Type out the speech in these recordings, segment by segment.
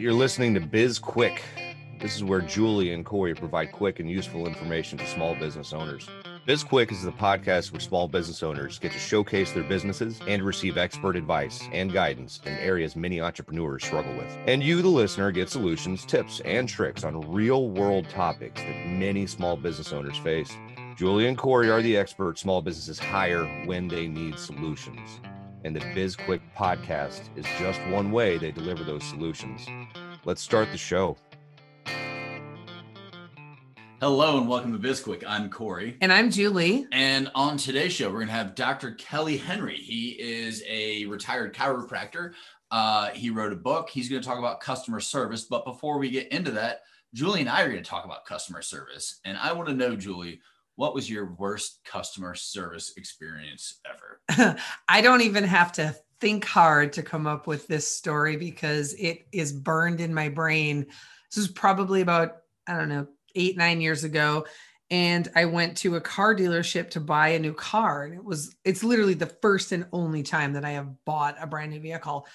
You're listening to Biz Quick. This is where Julie and Corey provide quick and useful information to small business owners. Biz Quick is the podcast where small business owners get to showcase their businesses and receive expert advice and guidance in areas many entrepreneurs struggle with. And you, the listener, get solutions, tips, and tricks on real world topics that many small business owners face. Julie and Corey are the experts small businesses hire when they need solutions. And the Biz Quick podcast is just one way they deliver those solutions. Let's start the show. Hello and welcome to BizQuick. I'm Corey. And I'm Julie. And on today's show, we're going to have Dr. Kelly Henry. He is a retired chiropractor. Uh, he wrote a book. He's going to talk about customer service. But before we get into that, Julie and I are going to talk about customer service. And I want to know, Julie, what was your worst customer service experience ever? I don't even have to think hard to come up with this story because it is burned in my brain. This was probably about, I don't know, eight, nine years ago. And I went to a car dealership to buy a new car. And it was, it's literally the first and only time that I have bought a brand new vehicle.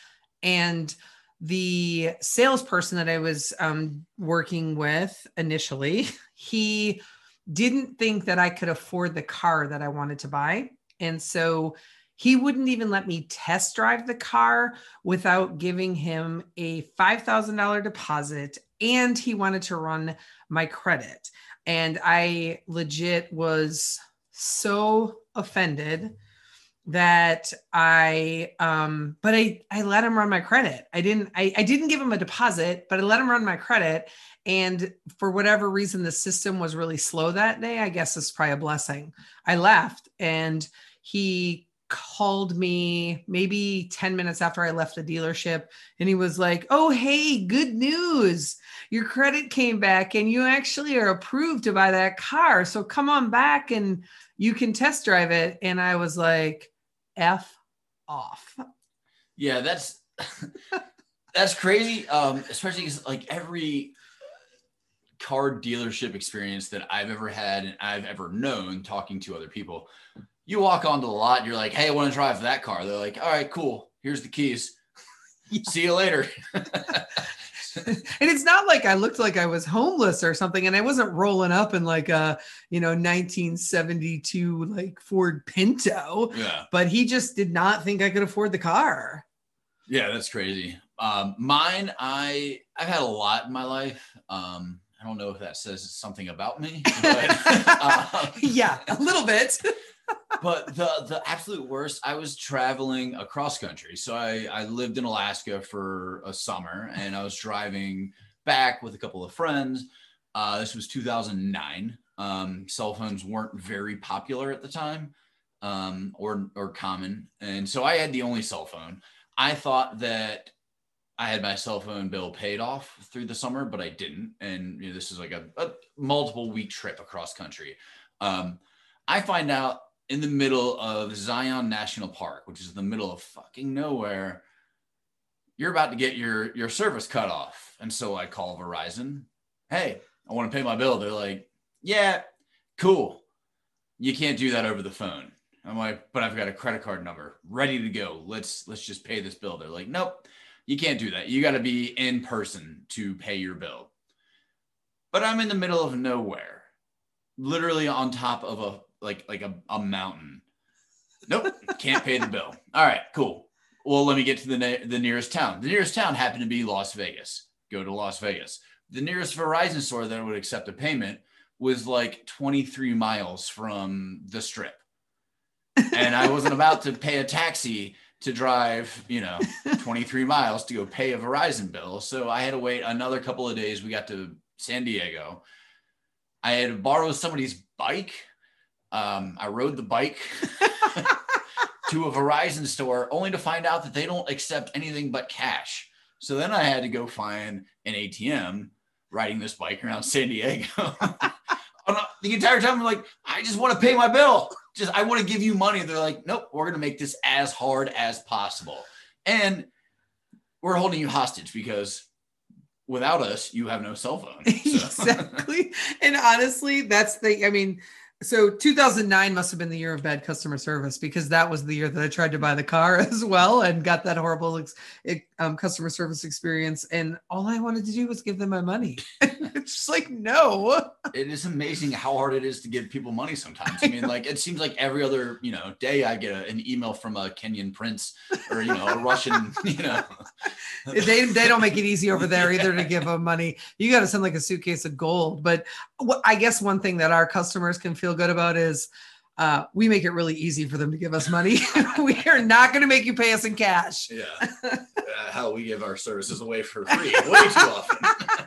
And the salesperson that I was um, working with initially, he didn't think that I could afford the car that I wanted to buy. And so he wouldn't even let me test drive the car without giving him a $5,000 deposit and he wanted to run my credit. And I legit was so offended that I um but I I let him run my credit. I didn't I, I didn't give him a deposit, but I let him run my credit. And for whatever reason, the system was really slow that day. I guess it's probably a blessing. I left and he called me maybe 10 minutes after I left the dealership and he was like, Oh, hey, good news. Your credit came back and you actually are approved to buy that car. So come on back and you can test drive it. And I was like, F off. Yeah, that's that's crazy. Um, especially because like every car dealership experience that I've ever had and I've ever known talking to other people you walk onto the lot and you're like, hey, I want to drive that car. They're like, all right, cool. Here's the keys. See you later. and it's not like I looked like I was homeless or something, and I wasn't rolling up in like a you know 1972 like Ford Pinto. Yeah. But he just did not think I could afford the car. Yeah, that's crazy. Um, mine, I I've had a lot in my life. Um, I don't know if that says something about me, but uh, yeah, a little bit but the the absolute worst, I was traveling across country. So I, I lived in Alaska for a summer and I was driving back with a couple of friends. Uh, this was 2009. Um, cell phones weren't very popular at the time um, or, or common. And so I had the only cell phone. I thought that I had my cell phone bill paid off through the summer, but I didn't. And you know, this is like a, a multiple week trip across country. Um, I find out in the middle of Zion National Park, which is the middle of fucking nowhere, you're about to get your your service cut off. And so I call Verizon. Hey, I want to pay my bill. They're like, yeah, cool. You can't do that over the phone. I'm like, but I've got a credit card number ready to go. Let's let's just pay this bill. They're like, nope, you can't do that. You got to be in person to pay your bill. But I'm in the middle of nowhere, literally on top of a like like a, a mountain. Nope, can't pay the bill. All right, cool. Well, let me get to the the nearest town. The nearest town happened to be Las Vegas. Go to Las Vegas. The nearest Verizon store that would accept a payment was like 23 miles from the strip. And I wasn't about to pay a taxi to drive, you know, 23 miles to go pay a Verizon bill. So I had to wait another couple of days. We got to San Diego. I had to borrow somebody's bike um, I rode the bike to a Verizon store only to find out that they don't accept anything but cash. So then I had to go find an ATM riding this bike around San Diego. the entire time, I'm like, I just want to pay my bill. Just, I want to give you money. They're like, nope, we're going to make this as hard as possible. And we're holding you hostage because without us, you have no cell phone. So. exactly. And honestly, that's the, I mean, So 2009 must have been the year of bad customer service because that was the year that I tried to buy the car as well and got that horrible ex- um, customer service experience. And all I wanted to do was give them my money. it's just like, no. It is amazing how hard it is to give people money sometimes. I mean, like it seems like every other, you know, day I get a, an email from a Kenyan prince or, you know, a Russian, you know. they, they don't make it easy over there either to give them money. You got to send like a suitcase of gold. But I guess one thing that our customers can feel good about is uh, we make it really easy for them to give us money. we are not going to make you pay us in cash. Yeah. Uh, how we give our services away for free way too often.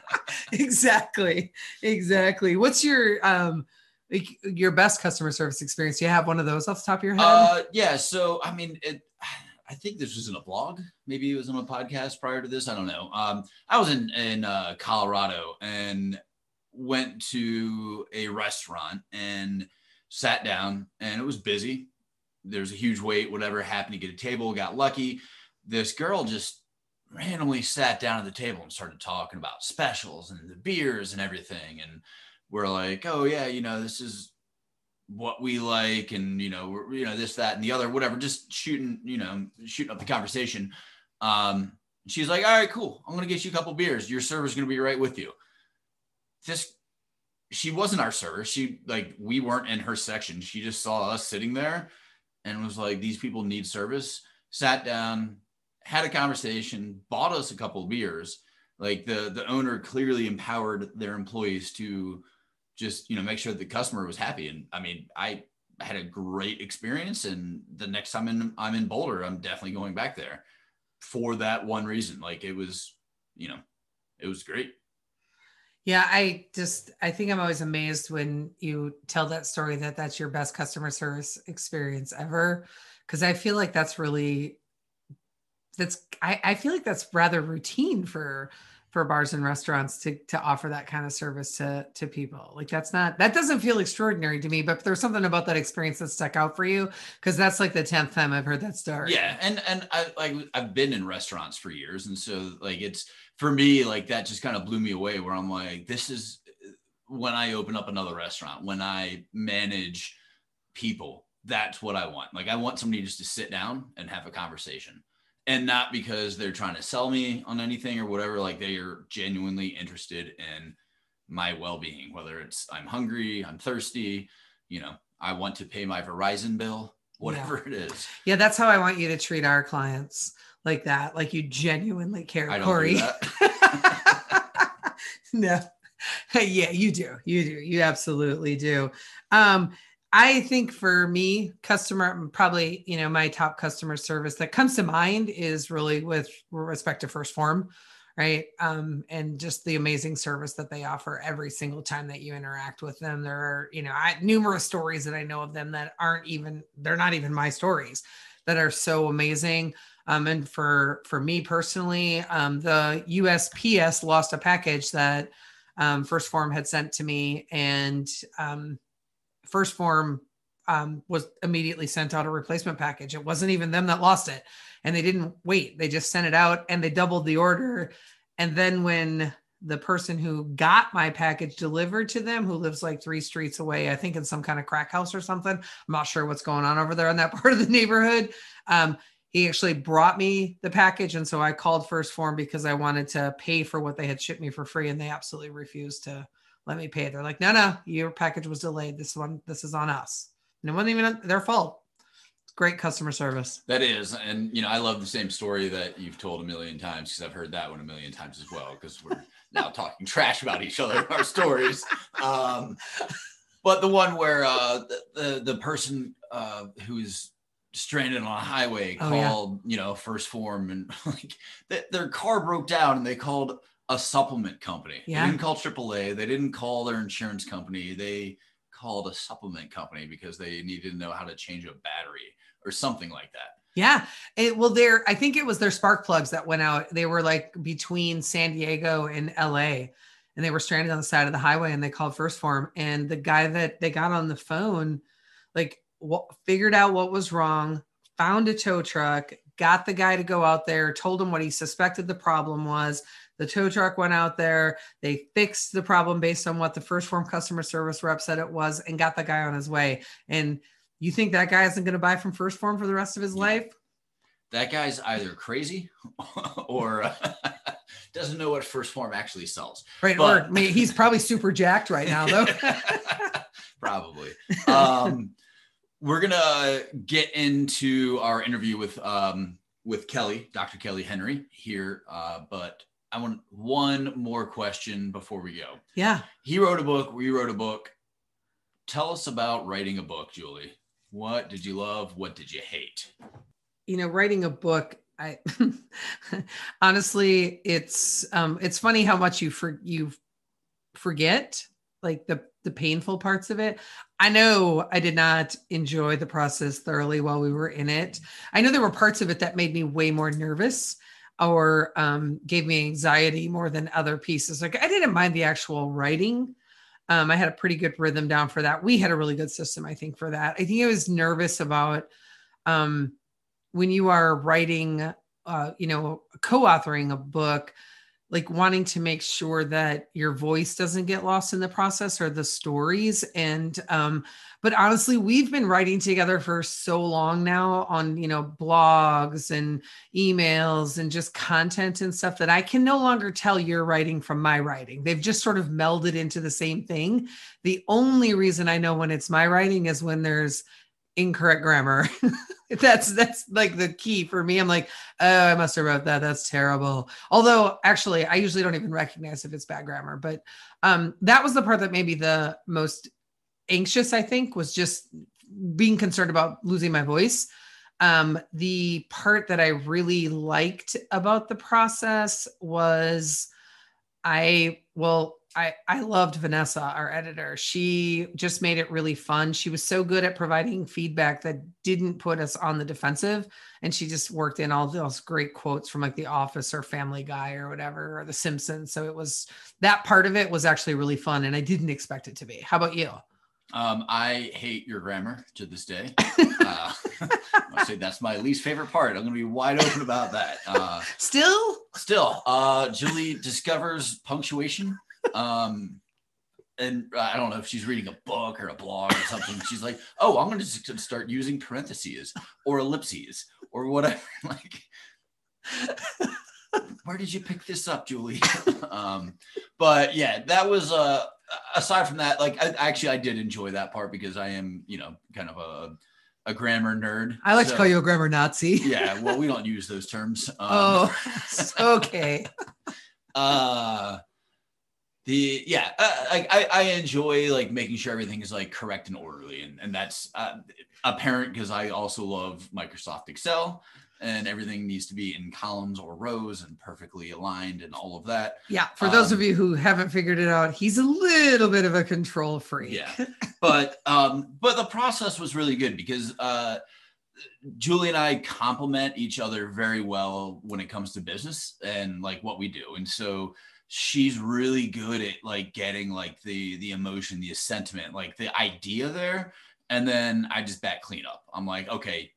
exactly. Exactly. What's your, um, like your best customer service experience? Do you have one of those off the top of your head? Uh, yeah. So, I mean, it, I think this was in a blog. Maybe it was on a podcast prior to this. I don't know. Um, I was in, in uh, Colorado and went to a restaurant and sat down and it was busy. There's a huge wait, whatever happened to get a table, got lucky. This girl just randomly sat down at the table and started talking about specials and the beers and everything. And we're like, oh yeah, you know, this is what we like and you know, you know, this, that, and the other, whatever, just shooting, you know, shooting up the conversation. Um, she's like, all right, cool. I'm gonna get you a couple beers. Your server's gonna be right with you this she wasn't our server. She like we weren't in her section. She just saw us sitting there and was like, these people need service. Sat down, had a conversation, bought us a couple of beers. Like the the owner clearly empowered their employees to just you know make sure the customer was happy. And I mean, I had a great experience. And the next time in, I'm in Boulder, I'm definitely going back there for that one reason. Like it was, you know, it was great. Yeah, I just I think I'm always amazed when you tell that story that that's your best customer service experience ever because I feel like that's really that's I, I feel like that's rather routine for for bars and restaurants to to offer that kind of service to to people. Like that's not that doesn't feel extraordinary to me, but there's something about that experience that stuck out for you because that's like the tenth time I've heard that story. Yeah, and and I like I've been in restaurants for years, and so like it's for me, like that just kind of blew me away where I'm like, this is when I open up another restaurant, when I manage people, that's what I want. Like I want somebody just to sit down and have a conversation. And not because they're trying to sell me on anything or whatever, like they are genuinely interested in my well-being, whether it's I'm hungry, I'm thirsty, you know, I want to pay my Verizon bill, whatever yeah. it is. Yeah, that's how I want you to treat our clients like that. Like you genuinely care, I Corey. No. yeah, you do. You do. You absolutely do. Um, I think for me, customer probably, you know, my top customer service that comes to mind is really with respect to 1st Phorm, right? Um, and just the amazing service that they offer every single time that you interact with them. There are, you know, I, numerous stories that I know of them that aren't even, they're not even my stories that are so amazing. Um, and for for me personally, um, the USPS lost a package that um, 1st Phorm had sent to me, and um, 1st Phorm um, was immediately sent out a replacement package. It wasn't even them that lost it, and they didn't wait. They just sent it out, and they doubled the order. And then when the person who got my package delivered to them, who lives like three streets away, I think in some kind of crack house or something. I'm not sure what's going on over there in that part of the neighborhood. Um, he actually brought me the package and so i called 1st Phorm because i wanted to pay for what they had shipped me for free and they absolutely refused to let me pay. They're like no no your package was delayed. This one this is on us. And it wasn't even their fault. Great customer service. That is. And you know i love the same story that you've told a million times because i've heard that one a million times as well because we're now talking trash about each other in our stories. Um, but the one where uh, the, the, the person uh, who's stranded on a highway oh, called yeah. you know 1st Phorm and like th- their car broke down and they called a supplement company yeah. they didn't call aaa they didn't call their insurance company they called a supplement company because they needed to know how to change a battery or something like that yeah it, well there i think it was their spark plugs that went out they were like between san diego and la and they were stranded on the side of the highway and they called 1st Phorm. and the guy that they got on the phone like what, figured out what was wrong, found a tow truck, got the guy to go out there, told him what he suspected the problem was. The tow truck went out there. They fixed the problem based on what the 1st Phorm customer service rep said it was and got the guy on his way. And you think that guy isn't going to buy from 1st Phorm for the rest of his life? That guy's either crazy or uh, doesn't know what 1st Phorm actually sells. Right. But, or I mean, he's probably super jacked right now, though. probably. Um, we're gonna get into our interview with um, with Kelly, Dr. Kelly Henry here, uh, but I want one more question before we go. Yeah, he wrote a book. We wrote a book. Tell us about writing a book, Julie. What did you love? What did you hate? You know, writing a book. I honestly, it's um, it's funny how much you for you forget like the the painful parts of it. I know I did not enjoy the process thoroughly while we were in it. I know there were parts of it that made me way more nervous or um, gave me anxiety more than other pieces. Like I didn't mind the actual writing. Um, I had a pretty good rhythm down for that. We had a really good system, I think, for that. I think I was nervous about um, when you are writing, uh, you know, co-authoring a book like wanting to make sure that your voice doesn't get lost in the process or the stories and um but honestly we've been writing together for so long now on you know blogs and emails and just content and stuff that I can no longer tell your writing from my writing. They've just sort of melded into the same thing. The only reason I know when it's my writing is when there's incorrect grammar. that's that's like the key for me. I'm like, oh, I must have wrote that. That's terrible. Although actually, I usually don't even recognize if it's bad grammar. But um, that was the part that maybe the most anxious. I think was just being concerned about losing my voice. Um, the part that I really liked about the process was I well I, I loved Vanessa, our editor. She just made it really fun. She was so good at providing feedback that didn't put us on the defensive. And she just worked in all those great quotes from like The Office or Family Guy or whatever, or The Simpsons. So it was that part of it was actually really fun. And I didn't expect it to be. How about you? Um, I hate your grammar to this day. Uh, I say that's my least favorite part. I'm going to be wide open about that. Uh, still, still, uh, Julie discovers punctuation um, and I don't know if she's reading a book or a blog or something. She's like, "Oh, I'm going to start using parentheses or ellipses or whatever." like, where did you pick this up, Julie? um, but yeah, that was uh, aside from that. Like, I, actually, I did enjoy that part because I am, you know, kind of a a grammar nerd. I like so, to call you a grammar Nazi. yeah, well, we don't use those terms. Um, oh, okay. uh the yeah uh, I, I enjoy like making sure everything is like correct and orderly and, and that's uh, apparent because i also love microsoft excel and everything needs to be in columns or rows and perfectly aligned and all of that yeah for um, those of um, you who haven't figured it out he's a little bit of a control freak yeah but um but the process was really good because uh Julie and I complement each other very well when it comes to business and like what we do. And so she's really good at like getting like the the emotion the sentiment like the idea there and then i just back clean up. I'm like okay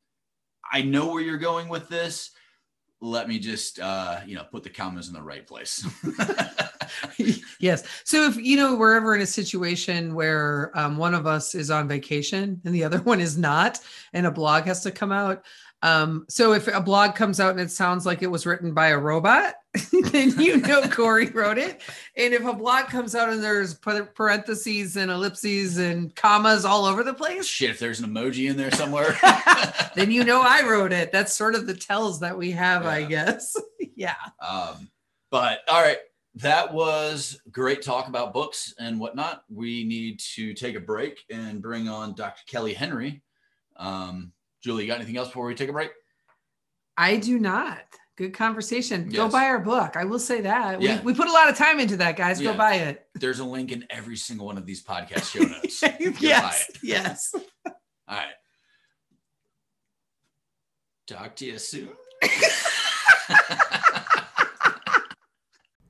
i know where you're going with this. Let me just uh you know put the commas in the right place. Yes. So if you know we're ever in a situation where um, one of us is on vacation and the other one is not and a blog has to come out um, so if a blog comes out and it sounds like it was written by a robot, then you know Corey wrote it. And if a blog comes out and there's parentheses and ellipses and commas all over the place, shit, if there's an emoji in there somewhere, then you know I wrote it. That's sort of the tells that we have, yeah. I guess. yeah. Um, but all right, that was great talk about books and whatnot. We need to take a break and bring on Dr. Kelly Henry. Um, Julie, you got anything else before we take a break? I do not. Good conversation. Yes. Go buy our book. I will say that. Yeah. We, we put a lot of time into that, guys. Yeah. Go buy it. There's a link in every single one of these podcast show notes. yes. Yes. All right. Talk to you soon.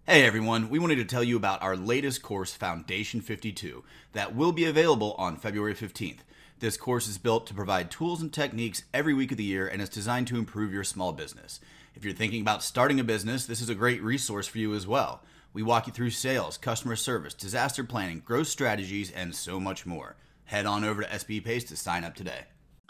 Hey everyone, we wanted to tell you about our latest course, Foundation 52, that will be available on February 15th. This course is built to provide tools and techniques every week of the year and is designed to improve your small business. If you're thinking about starting a business, this is a great resource for you as well. We walk you through sales, customer service, disaster planning, growth strategies, and so much more. Head on over to SB Pace to sign up today.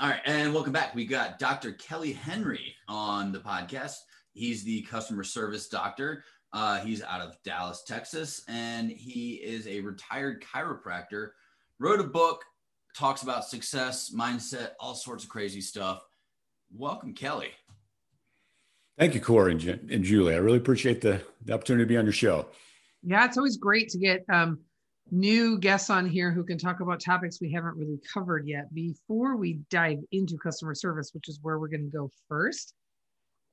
All right, and welcome back. We got Dr. Kelly Henry on the podcast. He's the customer service doctor. Uh, he's out of Dallas, Texas, and he is a retired chiropractor. Wrote a book, talks about success, mindset, all sorts of crazy stuff. Welcome, Kelly. Thank you, Corey and, and Julie. I really appreciate the, the opportunity to be on your show. Yeah, it's always great to get um, new guests on here who can talk about topics we haven't really covered yet. Before we dive into customer service, which is where we're going to go first,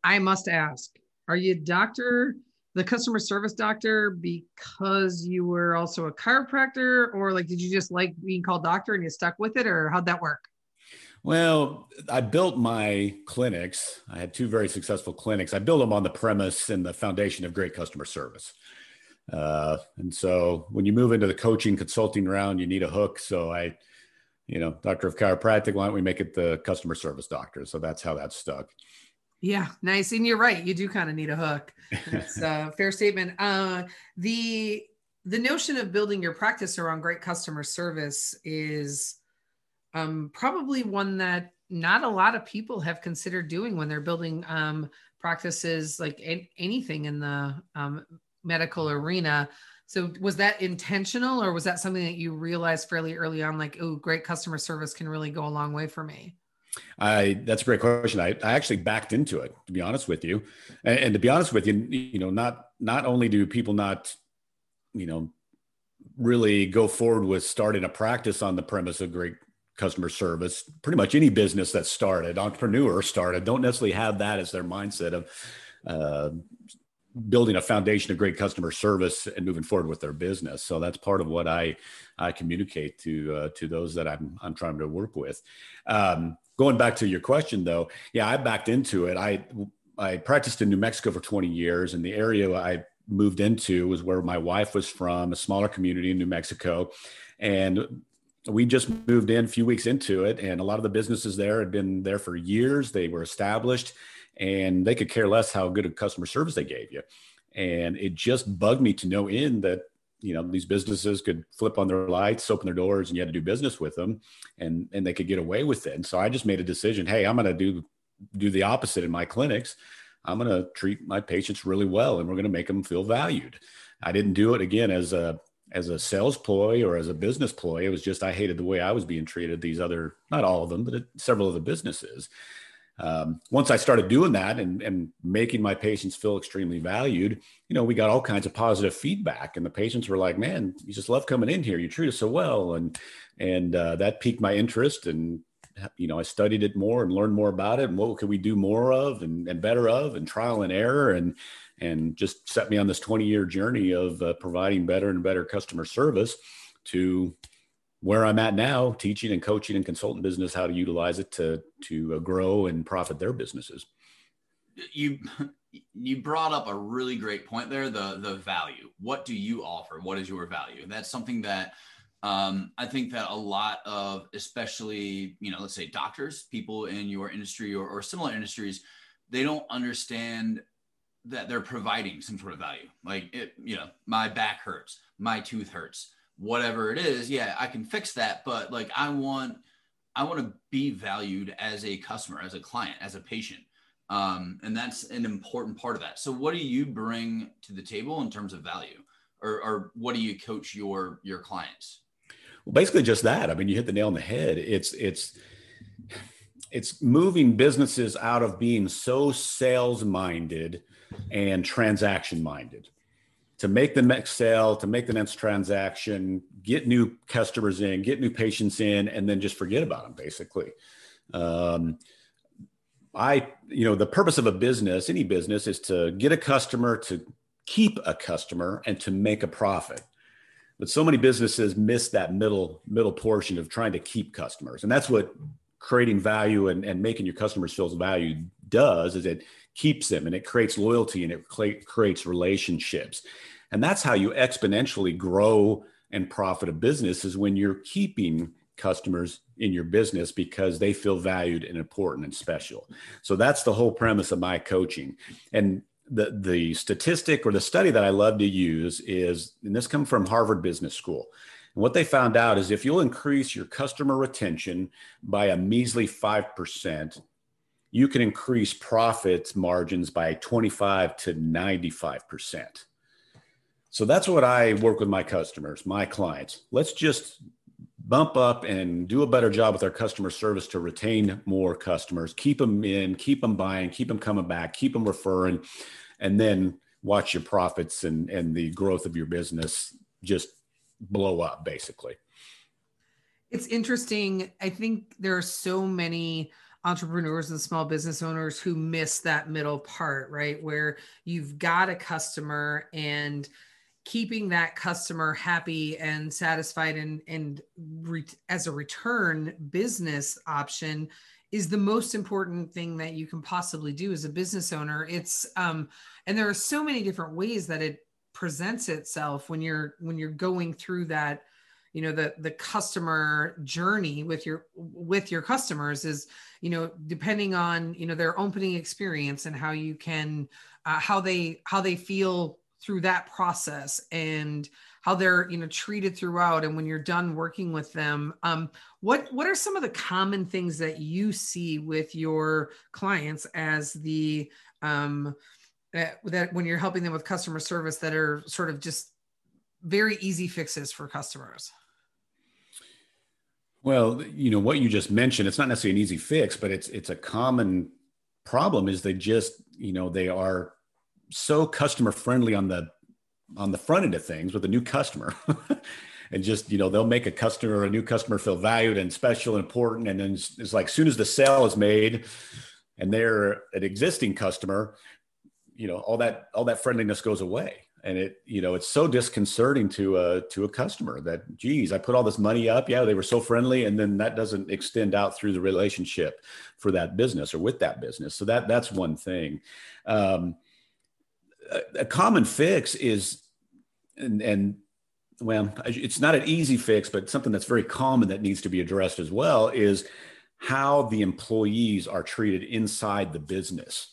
I must ask Are you Dr. the customer service doctor because you were also a chiropractor, or like did you just like being called doctor and you stuck with it, or how'd that work? Well, I built my clinics. I had two very successful clinics. I built them on the premise and the foundation of great customer service. Uh, and so when you move into the coaching consulting round, you need a hook. So I, you know, doctor of chiropractic, why don't we make it the customer service doctor? So that's how that stuck. Yeah, nice. And you're right. You do kind of need a hook. That's a fair statement. Uh, the the notion of building your practice around great customer service is um, probably one that not a lot of people have considered doing when they're building um, practices like a- anything in the um, medical arena. So was that intentional or was that something that you realized fairly early on like oh great customer service can really go a long way for me? I that's a great question. I, I actually backed into it to be honest with you, and, and, to be honest with you, you know, not not only do people not, you know, really go forward with starting a practice on the premise of great customer service. Pretty much any business that started, entrepreneur started, don't necessarily have that as their mindset of uh, building a foundation of great customer service and moving forward with their business. So that's part of what I I communicate to uh, to those that I'm I'm trying to work with. Um, going back to your question though, yeah, I backed into it. I I practiced in New Mexico for 20 years, and the area I moved into was where my wife was from, a smaller community in New Mexico, and we just moved in a few weeks into it, and a lot of the businesses there had been there for years. They were established, and they could care less how good a customer service they gave you. And it just bugged me to no end that you know these businesses could flip on their lights, open their doors, and you had to do business with them, and and they could get away with it. And so I just made a decision. Hey, I'm going to do do the opposite in my clinics. I'm going to treat my patients really well, and we're going to make them feel valued. I didn't do it again as a as a sales ploy or as a business ploy. It was just I hated the way I was being treated. These other, not all of them, but several of the businesses. Um, once I started doing that and, and making my patients feel extremely valued, you know, we got all kinds of positive feedback, and the patients were like, "Man, you just love coming in here. You treat us so well," and and uh, that piqued my interest. And you know, I studied it more and learned more about it, and what could we do more of and, and better of, and trial and error, and and just set me on this 20 year journey of uh, providing better and better customer service to where I'm at now, teaching and coaching and consultant business how to utilize it to to uh, grow and profit their businesses. You you brought up a really great point there. The the value. What do you offer? What is your value? That's something that um, I think that a lot of, especially you know, let's say doctors, people in your industry or, or similar industries, they don't understand that they're providing some sort of value. Like it, you know, my back hurts, my tooth hurts, whatever it is. Yeah, I can fix that, but like I want, I want to be valued as a customer, as a client, as a patient. Um, and that's an important part of that. So what do you bring to the table in terms of value or, or what do you coach your, your clients? Well, basically just that. I mean, you hit the nail on the head. It's, it's, it's moving businesses out of being so sales minded and transaction minded to make the next sale, to make the next transaction, get new customers in, get new patients in, and then just forget about them basically. Um, I, you know, the purpose of a business, any business, is to get a customer, to keep a customer, and to make a profit. But so many businesses miss that middle middle portion of trying to keep customers, and that's what creating value and, and making your customers feel valued does. Is it keeps them and it creates loyalty and it creates relationships. And that's how you exponentially grow and profit a business is when you're keeping customers in your business because they feel valued and important and special. So that's the whole premise of my coaching. And the the statistic or the study that I love to use is, and this comes from Harvard Business School. And what they found out is if you'll increase your customer retention by a measly five percent, you can increase profit margins by 25 to 95 percent. So that's what I work with my customers, my clients. Let's just bump up and do a better job with our customer service to retain more customers, keep them in, keep them buying, keep them coming back, keep them referring, and then watch your profits and, and the growth of your business just blow up basically. It's interesting. I think there are so many entrepreneurs and small business owners who miss that middle part, right? Where you've got a customer and keeping that customer happy and satisfied and and re- as a return business option is the most important thing that you can possibly do as a business owner it's um and there are so many different ways that it presents itself when you're when you're going through that you know the the customer journey with your with your customers is you know depending on you know their opening experience and how you can uh, how they how they feel through that process and how they're you know treated throughout and when you're done working with them. Um, what what are some of the common things that you see with your clients as the um, that, that when you're helping them with customer service that are sort of just very easy fixes for customers well you know what you just mentioned it's not necessarily an easy fix but it's it's a common problem is they just you know they are so customer friendly on the on the front end of things with a new customer. And just you know they'll make a customer or a new customer feel valued and special and important and then it's, it's like soon as the sale is made and they're an existing customer you know all that all that friendliness goes away and it you know it's so disconcerting to a to a customer that geez i put all this money up. Yeah they were so friendly and then that doesn't extend out through the relationship for that business or with that business. So that that's one thing. Um, a, common fix is, and, and well, it's not an easy fix, but something that's very common that needs to be addressed as well is how the employees are treated inside the business.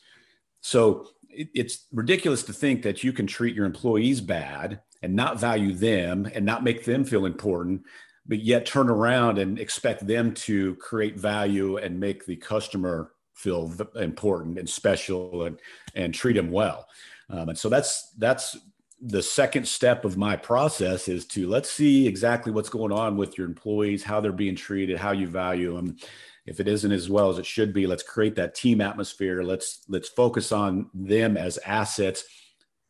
So it's ridiculous to think that you can treat your employees bad and not value them and not make them feel important, but yet turn around and expect them to create value and make the customer feel important and special and, and treat them well. Um, and so that's that's the second step of my process is to let's see exactly what's going on with your employees, how they're being treated, how you value them. If it isn't as well as it should be, let's create that team atmosphere. Let's let's focus on them as assets.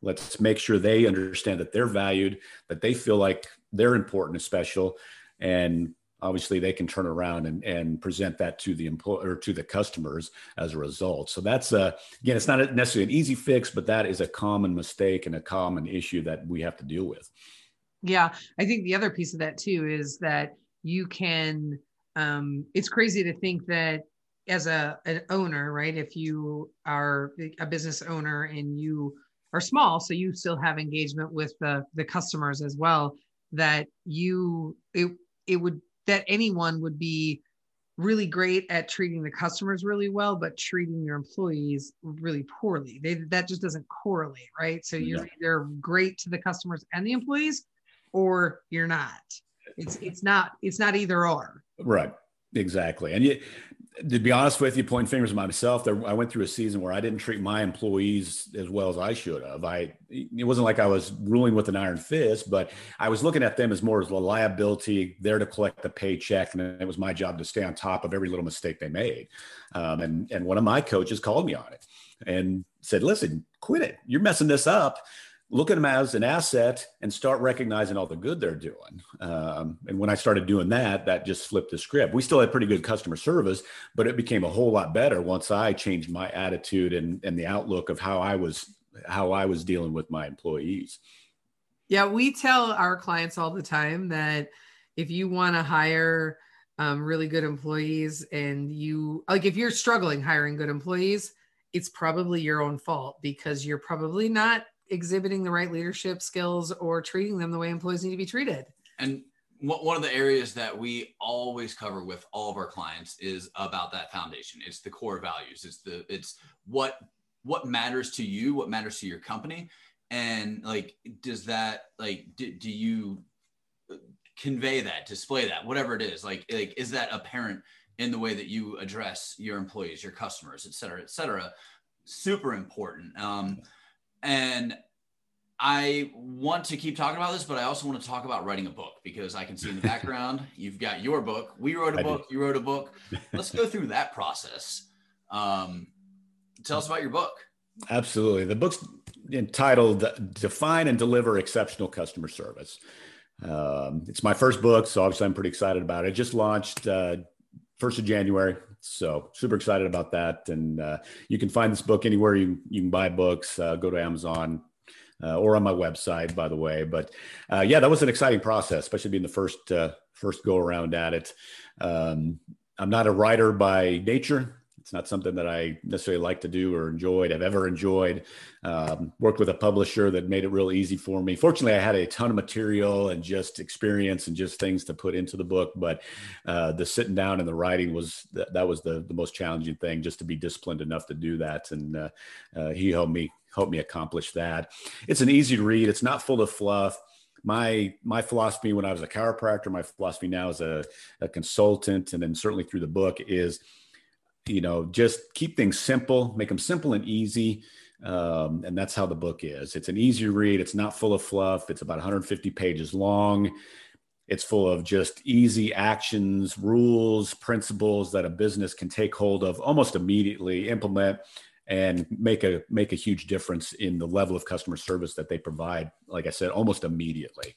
Let's make sure they understand that they're valued, that they feel like they're important and special, and obviously they can turn around and, and present that to the employer or to the customers as a result. So that's uh, again, it's not necessarily an easy fix, but that is a common mistake and a common issue that we have to deal with. Yeah, I think the other piece of that too is that you can. Um, it's crazy to think that as a an owner, right? If you are a business owner and you are small, so you still have engagement with the the customers as well. That you it it would that anyone would be really great at treating the customers really well, but treating your employees really poorly. They, that just doesn't correlate, right? So you're yeah. either great to the customers and the employees, or you're not. It's it's not it's not either or. Right. Exactly. And you, to be honest with you, point fingers at myself. There, I went through a season where I didn't treat my employees as well as I should have. I, it wasn't like I was ruling with an iron fist, but I was looking at them as more as a liability, there to collect the paycheck, and it was my job to stay on top of every little mistake they made. Um, and and one of my coaches called me on it and said, "Listen, quit it. You're messing this up." Look at them as an asset and start recognizing all the good they're doing. Um, and when I started doing that, that just flipped the script. We still had pretty good customer service, but it became a whole lot better once I changed my attitude and, and the outlook of how I was how I was dealing with my employees. Yeah, we tell our clients all the time that if you want to hire um, really good employees and you like if you're struggling hiring good employees, it's probably your own fault because you're probably not exhibiting the right leadership skills or treating them the way employees need to be treated. And one of the areas that we always cover with all of our clients is about that foundation. It's the core values. It's the it's what what matters to you what matters to your company. And like does that like do, do you convey that display that whatever it is? Like like is that apparent in the way that you address your employees your customers et cetera et cetera? Super important. Um, and I want to keep talking about this, but I also want to talk about writing a book because I can see in the background you've got your book. We wrote a I book. You wrote a book. Let's go through that process. Um, tell us about your book. Absolutely. The book's entitled Define and Deliver Exceptional Customer Service. Um, it's my first book, so obviously I'm pretty excited about it. it just launched uh, 1st of January. So super excited about that. And uh, you can find this book anywhere you, you can buy books. Uh, go to Amazon, uh, or on my website, by the way. But uh, yeah, that was an exciting process, especially being the first uh, first go around at it. Um, I'm not a writer by nature. It's not something that I necessarily like to do or enjoyed. I've ever enjoyed. Um, worked with a publisher that made it real easy for me. Fortunately, I had a ton of material and just experience and just things to put into the book. But uh, the sitting down and the writing was that, that was the the most challenging thing, just to be disciplined enough to do that. And uh, uh, he helped me helped me accomplish that. It's an easy read. It's not full of fluff. My my philosophy when I was a chiropractor, my philosophy now as a, a consultant, and then certainly through the book is, you know, just keep things simple, make them simple and easy. Um, and that's how the book is. It's an easy read. It's not full of fluff. It's about 150 pages long. It's full of just easy actions, rules, principles that a business can take hold of almost immediately, implement, and make a make a huge difference in the level of customer service that they provide like i said almost immediately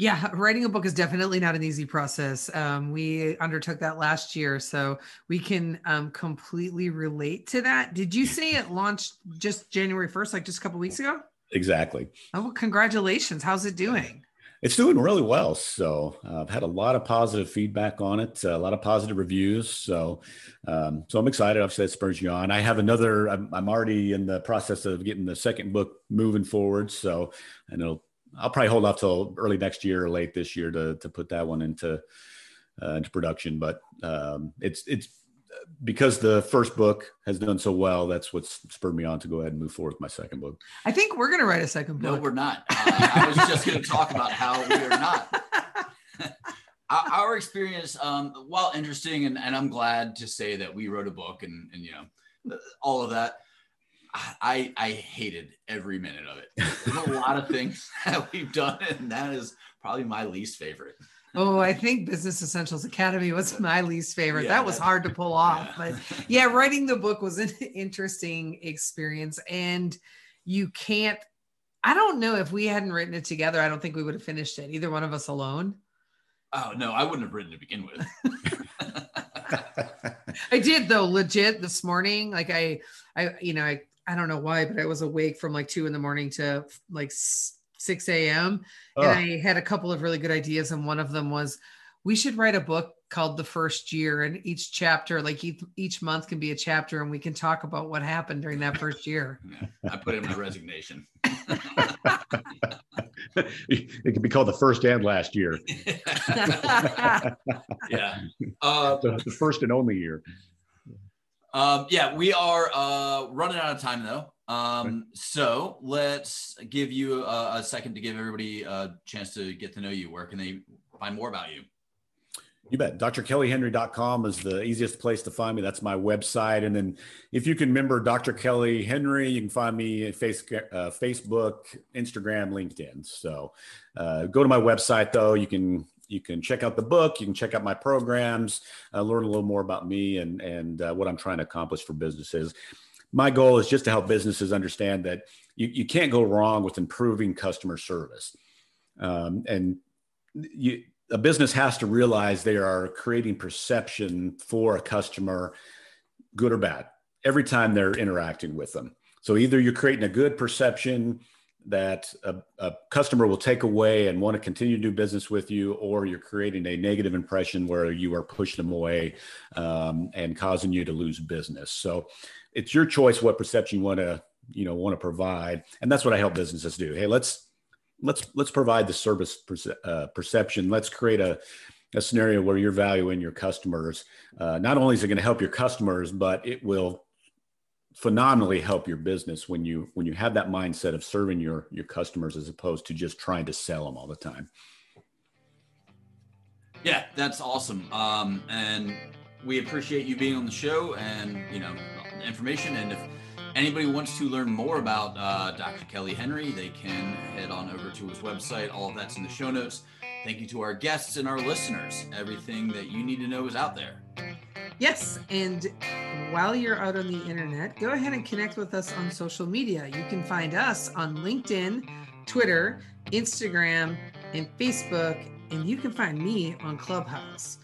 yeah writing a book is definitely not an easy process um, we undertook that last year so we can um, completely relate to that did you say it launched just january 1st like just a couple weeks ago exactly oh well, congratulations how's it doing it's doing really well. So uh, I've had a lot of positive feedback on it, a lot of positive reviews. So, um, so I'm excited. Obviously, that spurs you on. I have another. I'm, I'm, already in the process of getting the second book moving forward. So, and it'll. I'll probably hold off till early next year or late this year to to put that one into uh, into production. But um, it's it's because the first book has done so well, that's what's spurred me on to go ahead and move forward with my second book. I think we're going to write a second book. No, we're not. Uh, I was just going to talk about how we are not. Our experience, um, while interesting, and, and I'm glad to say that we wrote a book and, and you know, all of that. I I hated every minute of it. There's a lot of things that we've done, and that is probably my least favorite. Oh, I think Business Essentials Academy was my least favorite. Yeah, that was hard to pull off. Yeah. But yeah, writing the book was an interesting experience. And you can't, I don't know if we hadn't written it together, I don't think we would have finished it, either one of us alone. Oh, no, I wouldn't have written to begin with. I did though, legit this morning. Like I, I, you know, I, I don't know why, but I was awake from like two in the morning to like 6 a.m. And I had a couple of really good ideas. And one of them was we should write a book called The First Year. And each chapter, like each, each month, can be a chapter, and we can talk about what happened during that first year. Yeah, I put in my resignation. it could be called the first and last year. yeah. Uh, the, the first and only year. Um, yeah, we are uh, running out of time though. Um, so let's give you a, a, second to give everybody a chance to get to know you. Where can they find more about you? You bet. DrKellyHenry.com is the easiest place to find me. That's my website. And then if you can remember Dr. Kelly Henry, you can find me at face, uh, Facebook, Instagram, LinkedIn. So uh, go to my website though. You can you can check out the book. You can check out my programs, uh, learn a little more about me and and uh, what I'm trying to accomplish for businesses my goal is just to help businesses understand that you, you can't go wrong with improving customer service. Um, and you, a business has to realize they are creating perception for a customer, good or bad, every time they're interacting with them. So either you're creating a good perception that a, a, customer will take away and want to continue to do business with you, or you're creating a negative impression where you are pushing them away um, and causing you to lose business. So it's your choice what perception you want to you know want to provide and that's what i help businesses do hey let's let's let's provide the service perce- uh, perception. Let's create a a scenario where you're valuing your customers. Uh, not only is it going to help your customers, but it will phenomenally help your business when you when you have that mindset of serving your your customers as opposed to just trying to sell them all the time. Yeah, that's awesome. Um, and we appreciate you being on the show and you know information. And if anybody wants to learn more about uh, Dr. Kelly Henry, they can head on over to his website. All of that's in the show notes. Thank you to our guests and our listeners. Everything that you need to know is out there. Yes, and while you're out on the internet, go ahead and connect with us on social media. You can find us on LinkedIn, Twitter, Instagram, and Facebook, and you can find me on Clubhouse.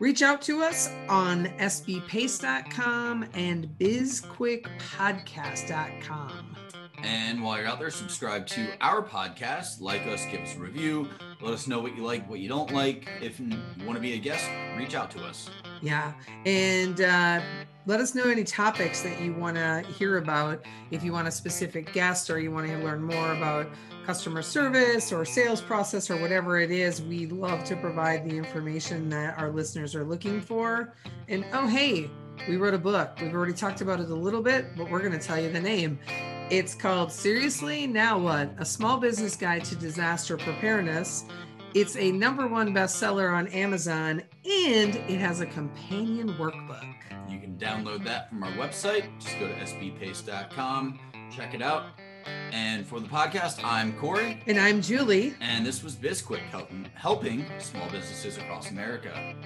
Reach out to us on sbpace.com and bizquickpodcast.com. And while you're out there, subscribe to our podcast, like us, give us a review, let us know what you like, what you don't like. If you want to be a guest, reach out to us. Yeah. And uh, let us know any topics that you want to hear about. If you want a specific guest or you want to learn more about customer service or sales process or whatever it is, we love to provide the information that our listeners are looking for. And oh, hey, we wrote a book. We've already talked about it a little bit, but we're going to tell you the name. It's called Seriously Now What? A Small Business Guide to Disaster Preparedness. It's a number one bestseller on Amazon and it has a companion workbook. You can download that from our website. Just go to sbpace.com, check it out. And for the podcast, I'm Corey. And I'm Julie. And this was BizQuick helping, helping small businesses across America.